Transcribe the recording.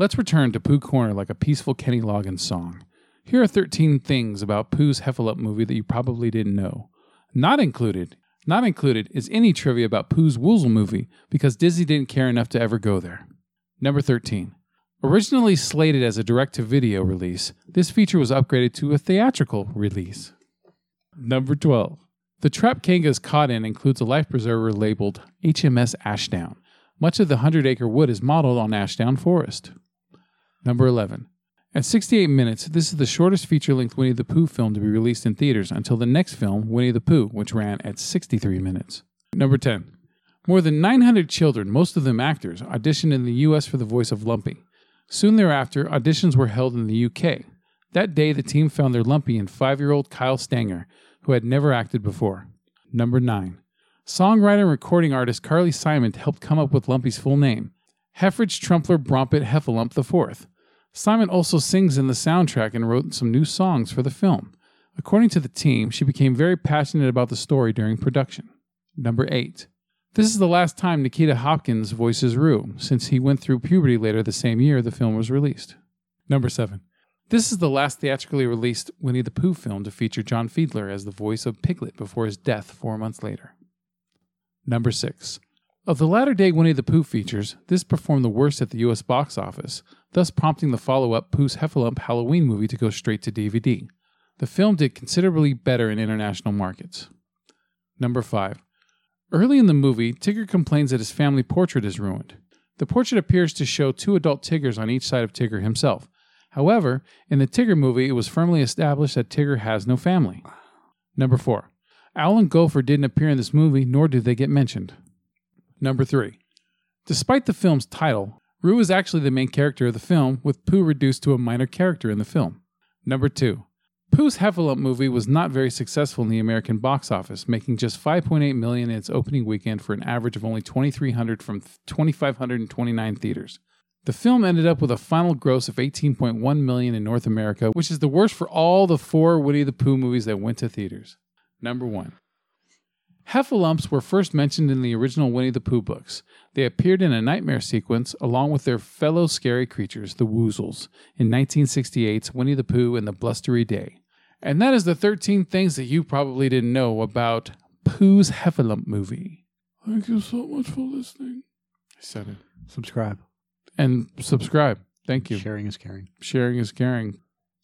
Let's return to Pooh Corner like a peaceful Kenny Loggins song. Here are 13 things about Pooh's Heffalump movie that you probably didn't know. Not included, not included is any trivia about Pooh's Woozle movie because Disney didn't care enough to ever go there. Number 13. Originally slated as a direct to video release, this feature was upgraded to a theatrical release. Number 12. The trap Kanga is caught in includes a life preserver labeled HMS Ashdown. Much of the 100 acre wood is modeled on Ashdown Forest. Number 11. At 68 minutes, this is the shortest feature length Winnie the Pooh film to be released in theaters until the next film, Winnie the Pooh, which ran at 63 minutes. Number 10. More than 900 children, most of them actors, auditioned in the US for the voice of Lumpy. Soon thereafter, auditions were held in the UK. That day, the team found their Lumpy in five year old Kyle Stanger, who had never acted before. Number 9. Songwriter and recording artist Carly Simon helped come up with Lumpy's full name Heffridge Trumpler Brompet Heffalump IV. Simon also sings in the soundtrack and wrote some new songs for the film. According to the team, she became very passionate about the story during production. Number 8. This is the last time Nikita Hopkins voices Roo, since he went through puberty later the same year the film was released. Number 7. This is the last theatrically released Winnie the Pooh film to feature John Fiedler as the voice of Piglet before his death four months later. Number 6. Of the latter day Winnie the Pooh features, this performed the worst at the US box office, thus prompting the follow up Pooh's Heffalump Halloween movie to go straight to DVD. The film did considerably better in international markets. Number 5. Early in the movie, Tigger complains that his family portrait is ruined. The portrait appears to show two adult Tiggers on each side of Tigger himself. However, in the Tigger movie, it was firmly established that Tigger has no family. Number 4. Owl and Gopher didn't appear in this movie, nor did they get mentioned. Number 3. Despite the film's title, Roo is actually the main character of the film, with Pooh reduced to a minor character in the film. Number 2. Pooh's Heffalump movie was not very successful in the American box office, making just 5.8 million in its opening weekend for an average of only 2,300 from 2,529 theaters. The film ended up with a final gross of 18.1 million in North America, which is the worst for all the four Winnie the Pooh movies that went to theaters. Number 1. Heffalumps were first mentioned in the original Winnie the Pooh books. They appeared in a nightmare sequence along with their fellow scary creatures, the Woozles, in 1968's Winnie the Pooh and the Blustery Day. And that is the 13 things that you probably didn't know about Pooh's Heffalump movie. Thank you so much for listening. I said it. Subscribe. And subscribe. Thank you. Sharing is caring. Sharing is caring.